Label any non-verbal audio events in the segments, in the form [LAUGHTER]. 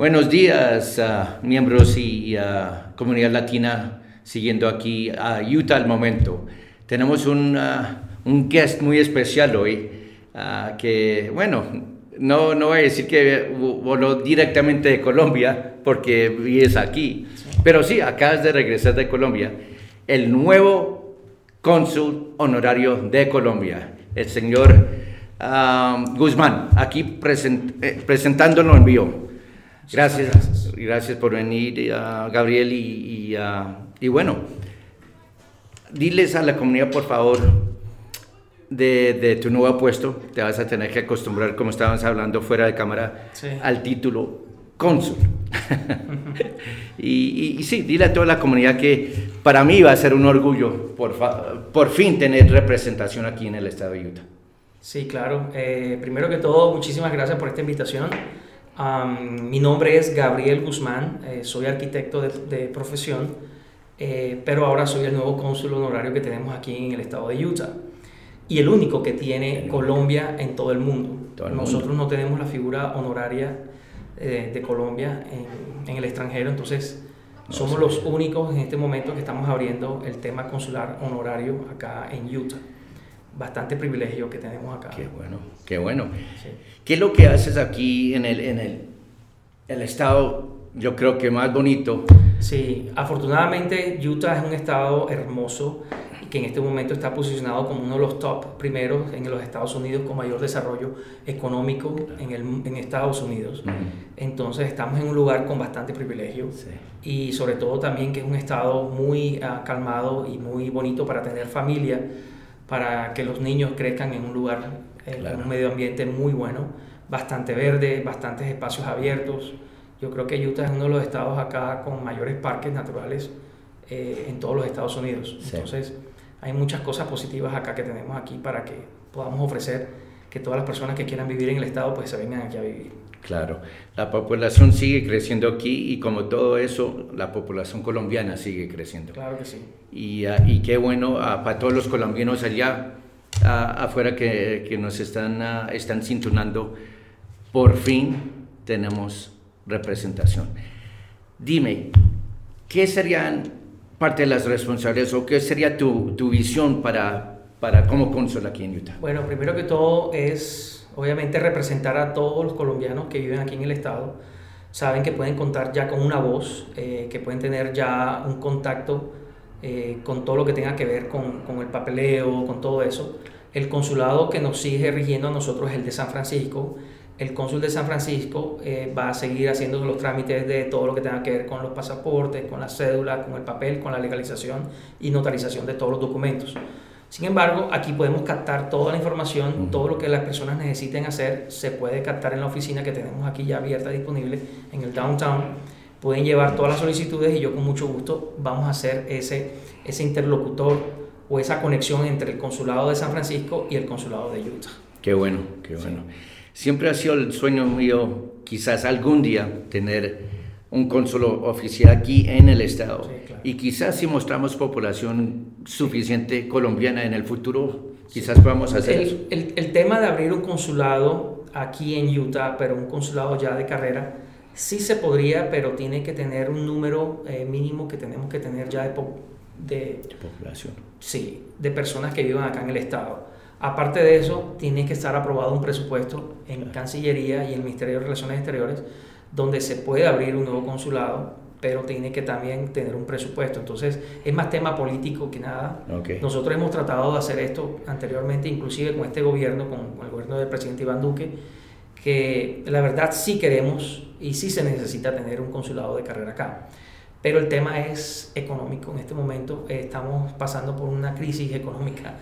Buenos días, uh, miembros y uh, comunidad latina siguiendo aquí a Utah al momento. Tenemos un, uh, un guest muy especial hoy, que, bueno, no, no voy a decir que voló directamente de Colombia, porque vives aquí, pero sí, acabas de regresar de Colombia. El nuevo cónsul honorario de Colombia, el señor Guzmán, aquí present, eh, presentándolo en vivo. Gracias, gracias, por venir, uh, Gabriel. Y, y, bueno, diles a la comunidad, por favor, de, de, tu nuevo puesto. Te vas a tener que acostumbrar, como estábamos hablando fuera de cámara, al título cónsul. [LAUGHS] y, y, sí, dile a toda la comunidad que para mí va a ser un orgullo por, por fin tener representación aquí en el estado de Utah. Sí, claro. Eh, primero que todo, muchísimas gracias por esta invitación mi nombre es Gabriel Guzmán, eh, soy arquitecto de, profesión, eh, pero ahora soy el nuevo cónsul honorario que tenemos aquí en el estado de Utah. Y el único que tiene Colombia en todo el mundo. Nosotros no tenemos la figura honoraria eh, de Colombia en, el extranjero, entonces somos los únicos en este momento que estamos abriendo el tema consular honorario acá en Utah bastante privilegio que tenemos acá. Qué bueno, qué bueno. ¿Qué es lo que haces aquí en el, en el, el estado, yo creo que más bonito? Sí, afortunadamente Utah es un estado hermoso que en este momento está posicionado como uno de los top primeros en los Estados Unidos con mayor desarrollo económico en, el, en Estados Unidos. Entonces estamos en un lugar con bastante privilegio y sobre todo también que es un estado muy uh, calmado y muy bonito para tener familia para que los niños crezcan en un lugar, en un medio ambiente muy bueno, bastante verde, bastantes espacios abiertos. Yo creo que Utah es uno de los estados acá con mayores parques naturales eh, en todos los Estados Unidos. Entonces, hay muchas cosas positivas acá que tenemos aquí para que podamos ofrecer que todas las personas que quieran vivir en el estado pues se vengan aquí a vivir. Claro, la población sigue creciendo aquí y como todo eso, la población colombiana sigue creciendo. Claro que sí. Y, ah, y qué bueno ah, para todos los colombianos allá ah, afuera que, que nos están, están cintunando, por fin tenemos representación. Dime, ¿qué serían parte de las responsabilidades o qué sería tu, tu visión para, para como cónsul aquí en Utah? Bueno, primero que todo es obviamente representar a todos los colombianos que viven aquí en el estado. Saben que pueden contar ya con una voz, eh, que pueden tener ya un contacto eh, con todo lo que tenga que ver con, con, el papeleo, con todo eso. El consulado que nos sigue rigiendo a nosotros es el de San Francisco. El cónsul de San Francisco eh, va a seguir haciendo los trámites de todo lo que tenga que ver con los pasaportes, con la cédula, con el papel, con la legalización y notarización de todos los documentos. Sin embargo, aquí podemos captar toda la información, todo lo que las personas necesiten hacer, se puede captar en la oficina que tenemos aquí ya abierta, disponible en el downtown. Pueden llevar todas las solicitudes y yo con mucho gusto vamos a hacer ese, ese interlocutor o esa conexión entre el consulado de San Francisco y el consulado de Utah. Qué bueno, qué bueno. Siempre ha sido el sueño mío, quizás algún día, tener un consulado oficial aquí en el estado. Y quizás si mostramos población suficiente colombiana en el futuro, quizás podamos hacer el. El, el, tema de abrir un consulado aquí en Utah, pero un consulado ya de carrera, sí se podría, pero tiene que tener un número eh, mínimo que tenemos que tener ya de, de, población. Sí, de personas que vivan acá en el estado. Aparte de eso, tiene que estar aprobado un presupuesto en Cancillería y en el Ministerio de Relaciones Exteriores donde se puede abrir un nuevo consulado, pero tiene que también tener un presupuesto. Entonces, es más tema político que nada. Nosotros hemos tratado de hacer esto anteriormente, inclusive con este gobierno, con, el gobierno del presidente Iván Duque, que la verdad sí queremos y sí se necesita tener un consulado de carrera acá. Pero el tema es económico. En este momento eh, estamos pasando por una crisis económica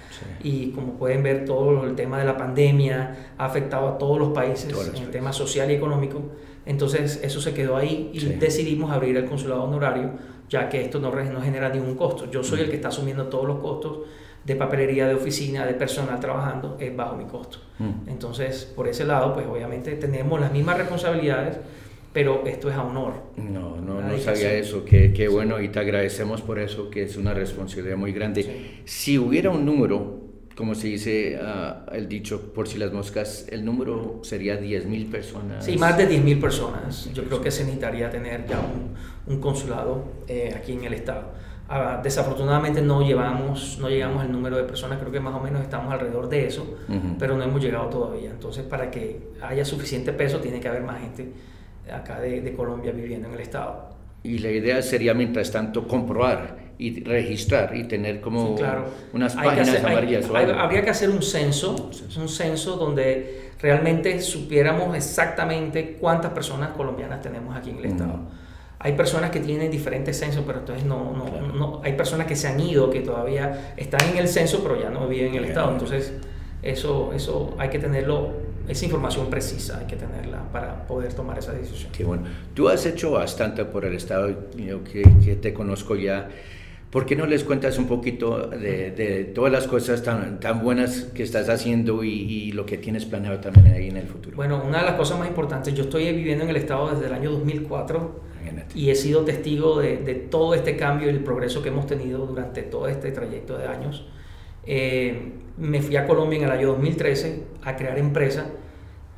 y como pueden ver todo el tema de la pandemia ha afectado a todos los países en el tema social y económico. Entonces eso se quedó ahí y decidimos abrir el consulado honorario, ya que esto no, no genera ningún costo. Yo soy el que está asumiendo todos los costos de papelería, de oficina, de personal trabajando, es bajo mi costo. Mm. Entonces, por ese lado, pues obviamente tenemos las mismas responsabilidades, pero esto es a honor. No, no, no sabía eso, qué, qué bueno y te agradecemos por eso, que es una responsabilidad muy grande. Si hubiera un número como se dice ah, el dicho, por si las moscas, el número sería 10.000 personas. Sí, más de 10.000 personas. Yo creo que se necesitaría tener ya un, un consulado eh, aquí en el estado. Ah, desafortunadamente no llevamos, no llegamos al número de personas, creo que más o menos estamos alrededor de eso, pero no hemos llegado todavía. Entonces, para que haya suficiente peso, tiene que haber más gente acá de, de Colombia viviendo en el estado. Y la idea sería, mientras tanto, comprobar y registrar y tener como unas páginas amarillas. habría que hacer un censo, un censo donde realmente supiéramos exactamente cuántas personas colombianas tenemos aquí en el estado. Hay personas que tienen diferentes censos, pero entonces no, no, no, hay personas que se han ido, que todavía están en el censo, pero ya no viven en el estado. Entonces, eso, eso hay que tenerlo, esa información precisa hay que tenerla para poder tomar esa decisión. Qué bueno. Tú has hecho bastante por el estado, yo que, que te conozco ya. ¿Por qué no les cuentas un poquito de, de todas las cosas tan, tan, buenas que estás haciendo y, y, lo que tienes planeado también ahí en el futuro? Bueno, una de las cosas más importantes, yo estoy viviendo en el estado desde el año 2004 y he sido testigo de, de, todo este cambio y el progreso que hemos tenido durante todo este trayecto de años. Eh, me fui a Colombia en el año 2013 a crear empresa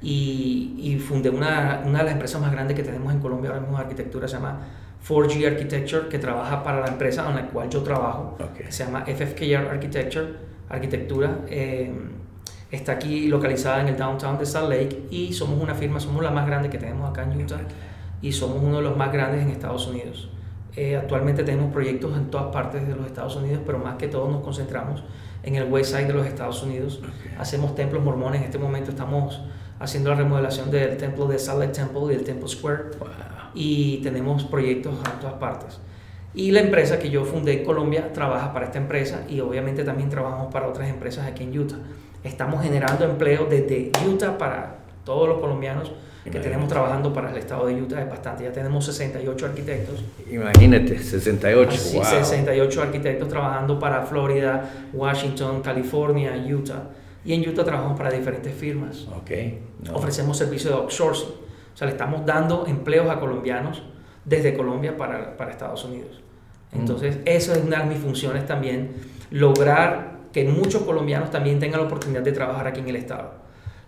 y, y fundé una, una, de las empresas más grandes que tenemos en Colombia ahora mismo de arquitectura, se llama 4G Architecture, que trabaja para la empresa en la cual yo trabajo, okay. se llama FFKR Architecture, Arquitectura. Eh, está aquí localizada en el downtown de Salt Lake y somos una firma, somos la más grande que tenemos acá en Utah y somos uno de los más grandes en Estados Unidos. Eh, actualmente tenemos proyectos en todas partes de los Estados Unidos, pero más que todo nos concentramos en el west side de los Estados Unidos. Okay. Hacemos templos mormones, en este momento estamos haciendo la remodelación del templo de Salt Lake Temple y del Temple Square. Wow. Y tenemos proyectos en todas partes. Y la empresa que yo fundé en Colombia trabaja para esta empresa y obviamente también trabajamos para otras empresas aquí en Utah. Estamos generando empleo desde Utah para todos los colombianos que tenemos trabajando para el estado de Utah es bastante. Ya tenemos 68 arquitectos. Imagínate, 68. Sí, wow. 68 arquitectos trabajando para Florida, Washington, California, Utah. Y en Utah trabajamos para diferentes firmas. Okay. No. Ofrecemos servicios de outsourcing. O sea, le estamos dando empleos a colombianos desde Colombia para, para Estados Unidos. Entonces, mm. eso es una de mis funciones también, lograr que muchos colombianos también tengan la oportunidad de trabajar aquí en el estado.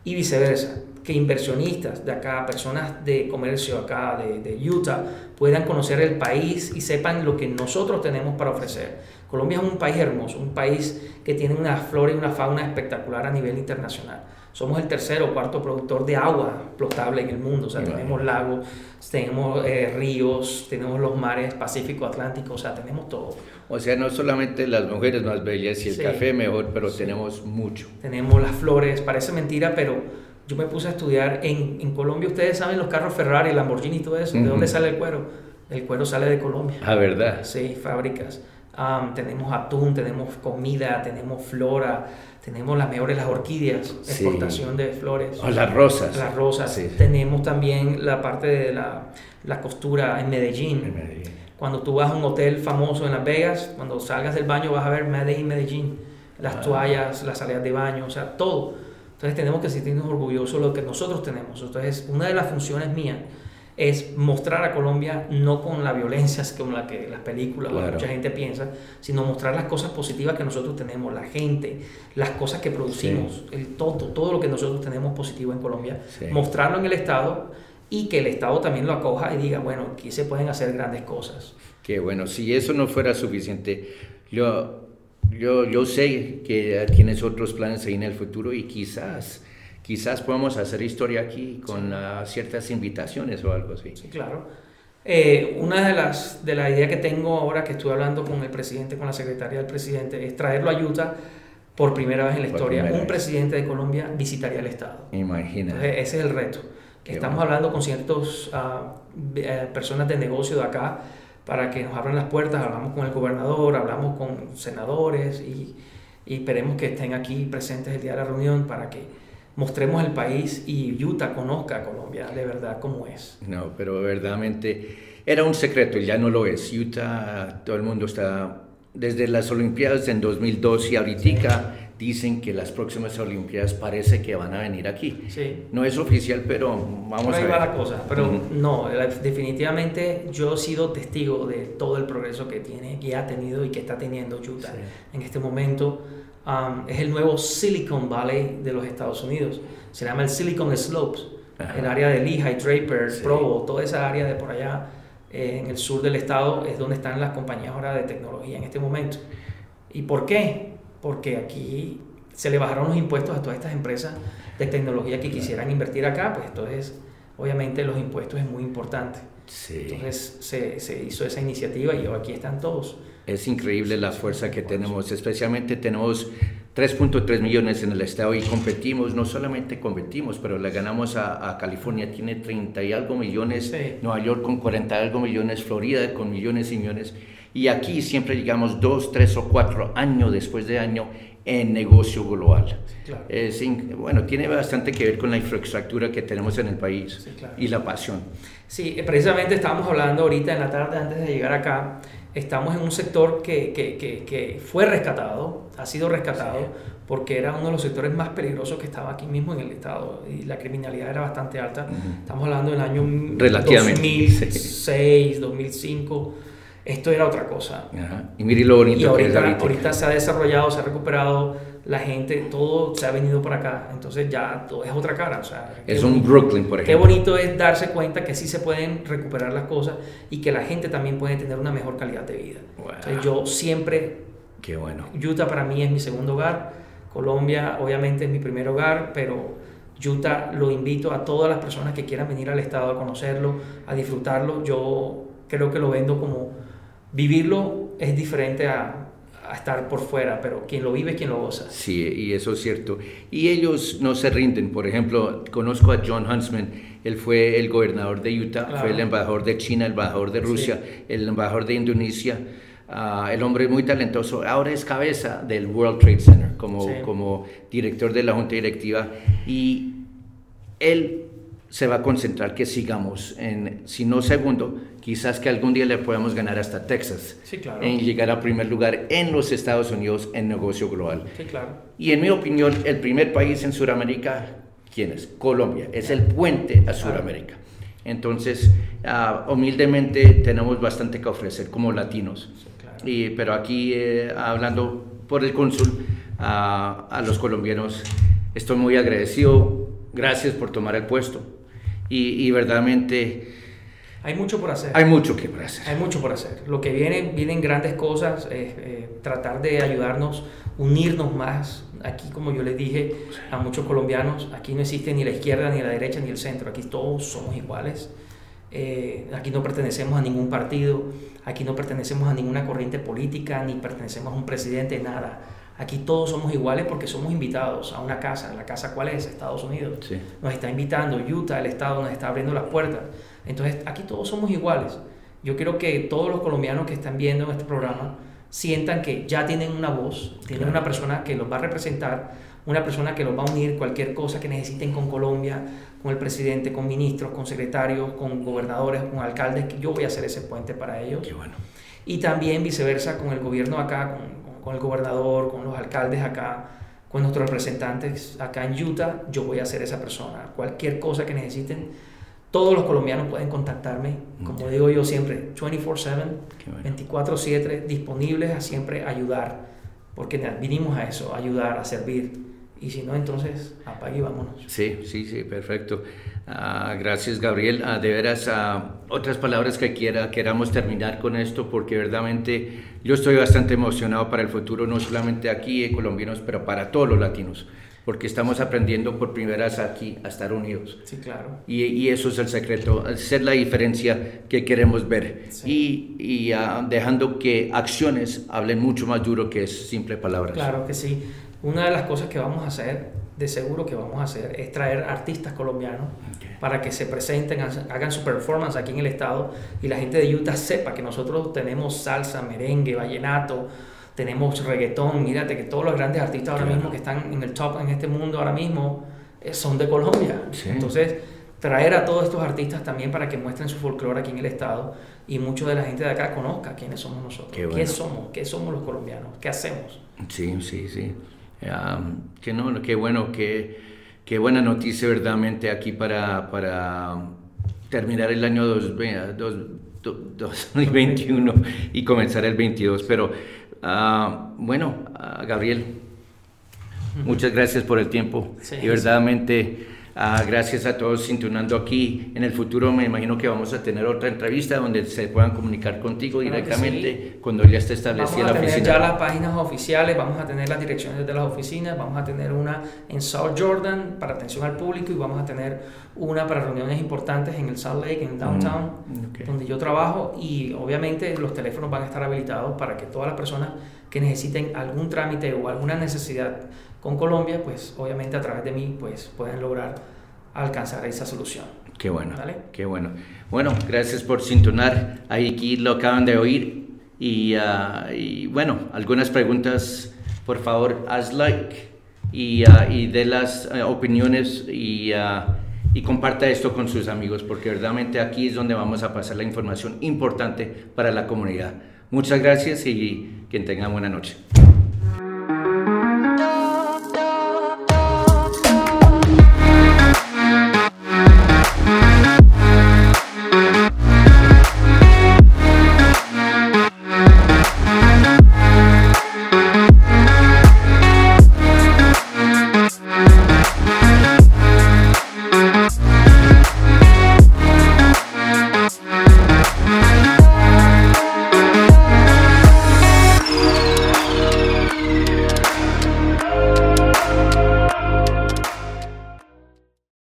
Y viceversa, que inversionistas de acá, personas de comercio acá, de, de, Utah, puedan conocer el país y sepan lo que nosotros tenemos para ofrecer. Colombia es un país hermoso, un país que tiene una flora y una fauna espectacular a nivel internacional. Somos el tercer o cuarto productor de agua potable en el mundo. O sea, tenemos lagos, tenemos eh, ríos, tenemos los mares Pacífico, Atlántico, o sea, tenemos todo. O sea, no solamente las mujeres más bellas y el sí. café mejor, pero sí. tenemos mucho. Tenemos las flores, parece mentira, pero yo me puse a estudiar en, en Colombia. Ustedes saben los carros Ferrari, Lamborghini y todo eso. Uh -huh. ¿De dónde sale el cuero? El cuero sale de Colombia. Ah, ¿verdad? Sí, fábricas. Um, tenemos atún, tenemos comida, tenemos flora, tenemos las mejores las orquídeas, sí. exportación de flores. O las rosas. Las rosas. Sí. Tenemos también la parte de la, la costura en Medellín. en Medellín. Cuando tú vas a un hotel famoso en Las Vegas, cuando salgas del baño vas a ver Medellín, Medellín. Las ah. toallas, las salidas de baño, o sea, todo. Entonces tenemos que sentirnos orgullosos de lo que nosotros tenemos. Entonces, una de las funciones mías es mostrar a Colombia no con la violencia como la que las películas claro. mucha gente piensa, sino mostrar las cosas positivas que nosotros tenemos, la gente, las cosas que producimos, sí. el todo, todo lo que nosotros tenemos positivo en Colombia, sí. mostrarlo en el Estado y que el Estado también lo acoja y diga, bueno, aquí se pueden hacer grandes cosas. Qué bueno, si eso no fuera suficiente, yo, yo, yo sé que tienes otros planes ahí en el futuro y quizás quizás podamos hacer historia aquí con sí. uh, ciertas invitaciones o algo así. Sí, claro. Eh, una de las de la ideas que tengo ahora que estuve hablando con el presidente, con la secretaria del presidente, es traerlo a Utah por primera vez en la por historia. Un vez. presidente de Colombia visitaría el Estado. Imagina. ese es el reto. Qué Estamos bueno. hablando con ciertas uh, personas de negocio de acá para que nos abran las puertas. Hablamos con el gobernador, hablamos con senadores y, y esperemos que estén aquí presentes el día de la reunión para que mostremos el país y Utah conozca a Colombia de verdad como es. No, pero verdaderamente era un secreto y ya no lo es. Utah, todo el mundo está, desde las Olimpiadas en 2002 y ahorita dicen que las próximas Olimpiadas parece que van a venir aquí. Sí. No es oficial, pero vamos ahí a ver. va la cosa, pero uh -huh. no, definitivamente yo he sido testigo de todo el progreso que tiene, que ha tenido y que está teniendo Utah sí. en este momento um, es el nuevo Silicon Valley de los Estados Unidos. Se llama el Silicon Slopes, el área de Lehigh, Draper, Provo, toda esa área de por allá eh, en el sur del estado es donde están las compañías ahora de tecnología en este momento. ¿Y por qué? Porque aquí se le bajaron los impuestos a todas estas empresas de tecnología que quisieran invertir acá, pues entonces obviamente los impuestos es muy importante. Entonces se, se, hizo esa iniciativa y aquí están todos. Es increíble la fuerza que tenemos, especialmente tenemos 3.3 millones en el estado y competimos, no solamente competimos, pero le ganamos a, California, tiene 30 y algo millones, Nueva York con 40 y algo millones, Florida con millones y millones, y aquí siempre llegamos dos, tres o cuatro años después de año en negocio global. Es, bueno, tiene bastante que ver con la infraestructura que tenemos en el país y la pasión. Sí, precisamente estábamos hablando ahorita en la tarde antes de llegar acá estamos en un sector que, que, que, fue rescatado, ha sido rescatado, porque era uno de los sectores más peligrosos que estaba aquí mismo en el estado y la criminalidad era bastante alta. Estamos hablando del año 2006, 2005. Esto era otra cosa. Y mire lo bonito ahorita, que es ahorita se ha desarrollado, se ha recuperado la gente, todo se ha venido para acá, entonces ya todo es otra cara. O sea, es un Brooklyn, por ejemplo. Qué bonito es darse cuenta que sí se pueden recuperar las cosas y que la gente también puede tener una mejor calidad de vida. yo siempre, qué bueno. Utah para mí es mi segundo hogar, Colombia obviamente es mi primer hogar, pero Utah lo invito a todas las personas que quieran venir al estado a conocerlo, a disfrutarlo. Yo creo que lo vendo como vivirlo es diferente a a estar por fuera, pero quien lo vive, quien lo goza. Sí, y eso es cierto. Y ellos no se rinden. Por ejemplo, conozco a John Huntsman, él fue el gobernador de Utah, fue el embajador de China, el embajador de Rusia, el embajador de Indonesia. Uh, el hombre muy talentoso, ahora es cabeza del World Trade Center como, como director de la junta directiva y él se va a concentrar que sigamos en, si no segundo, quizás que algún día le podamos ganar hasta Texas en llegar a primer lugar en los Estados Unidos en negocio global. Sí, claro. Y en mi opinión, el primer país en Sudamérica, ¿quién es? Colombia, es el puente a Sudamérica. Entonces, uh, humildemente tenemos bastante que ofrecer como latinos. y, pero aquí, eh, hablando por el cónsul, uh, a los colombianos, estoy muy agradecido. Gracias por tomar el puesto y, verdaderamente... Hay mucho por hacer. Hay mucho que por hacer. Hay mucho por hacer. Lo que viene, vienen grandes cosas, eh, tratar de ayudarnos, unirnos más. Aquí, como yo les dije a muchos colombianos, aquí no existe ni la izquierda, ni la derecha, ni el centro. Aquí todos somos iguales. Eh, aquí no pertenecemos a ningún partido, aquí no pertenecemos a ninguna corriente política, ni pertenecemos a un presidente, nada Aquí todos somos iguales porque somos invitados a una casa. ¿La casa cuál es? Estados Unidos. Nos está invitando Utah, el Estado nos está abriendo las puertas. Entonces, aquí todos somos iguales. Yo quiero que todos los colombianos que están viendo este programa sientan que ya tienen una voz, tienen una persona que los va a representar, una persona que los va a unir cualquier cosa que necesiten con Colombia, con el presidente, con ministros, con secretarios, con gobernadores, con alcaldes, que yo voy a hacer ese puente para ellos. Qué bueno. Y también viceversa con el gobierno acá, con, con el gobernador, con los alcaldes acá, con nuestros representantes acá en Utah, yo voy a ser esa persona. Cualquier cosa que necesiten, todos los colombianos pueden contactarme, como digo yo siempre, 24/7, 24/7, disponibles a siempre ayudar, porque vinimos a eso, a ayudar, a servir. Y si no, entonces apague y vámonos. Sí, sí, sí, perfecto. Ah, gracias, Gabriel. Ah, de veras, uh, otras palabras que quiera, queramos terminar con esto, porque verdaderamente yo estoy bastante emocionado para el futuro, no solamente aquí, en colombianos, pero para todos los latinos, porque estamos aprendiendo por primera vez aquí a estar unidos. Sí, claro. Y, y eso es el secreto, hacer la diferencia que queremos ver. Y, y dejando que acciones hablen mucho más duro que simple palabras. Claro que sí. Una de las cosas que vamos a hacer, de seguro que vamos a hacer, es traer artistas colombianos para que se presenten, hagan su performance aquí en el estado y la gente de Utah sepa que nosotros tenemos salsa, merengue, vallenato, tenemos reggaetón. Mírate que todos los grandes artistas ahora mismo que están en el top en este mundo ahora mismo eh, son de Colombia. Entonces, traer a todos estos artistas también para que muestren su folclore aquí en el estado y mucho de la gente de acá conozca quiénes somos nosotros, qué, somos, qué somos los colombianos, qué hacemos. Sí, sí, sí que no, qué bueno, qué, qué buena noticia verdaderamente aquí para, para terminar el año 2021 [LAUGHS] y comenzar el 22. Pero ah, bueno, ah, Gabriel, Muchas gracias por el tiempo. Sí, y verdaderamente, ah, gracias a todos sintonando aquí. En el futuro me imagino que vamos a tener otra entrevista donde se puedan comunicar contigo Claro directamente cuando ya esté Vamos establecida a la tener oficina. ya las páginas oficiales, vamos a tener las direcciones de las oficinas, vamos a tener una en South Jordan para atención al público y vamos a tener una para reuniones importantes en el Salt Lake, en Downtown, Mm, ok. donde yo trabajo y obviamente los teléfonos van a estar habilitados para que todas las personas que necesiten algún trámite o alguna necesidad con Colombia, pues obviamente a través de mí pues pueden lograr alcanzar esa solución. Qué bueno, Dale. qué bueno. Bueno, gracias por sintonar. Ahí aquí lo acaban de oír. Y, ah, y bueno, algunas preguntas, por favor, haz like y, ah, y dé las eh, opiniones y, ah, y comparta esto con sus amigos, porque verdaderamente aquí es donde vamos a pasar la información importante para la comunidad. Muchas gracias y que tengan buena noche.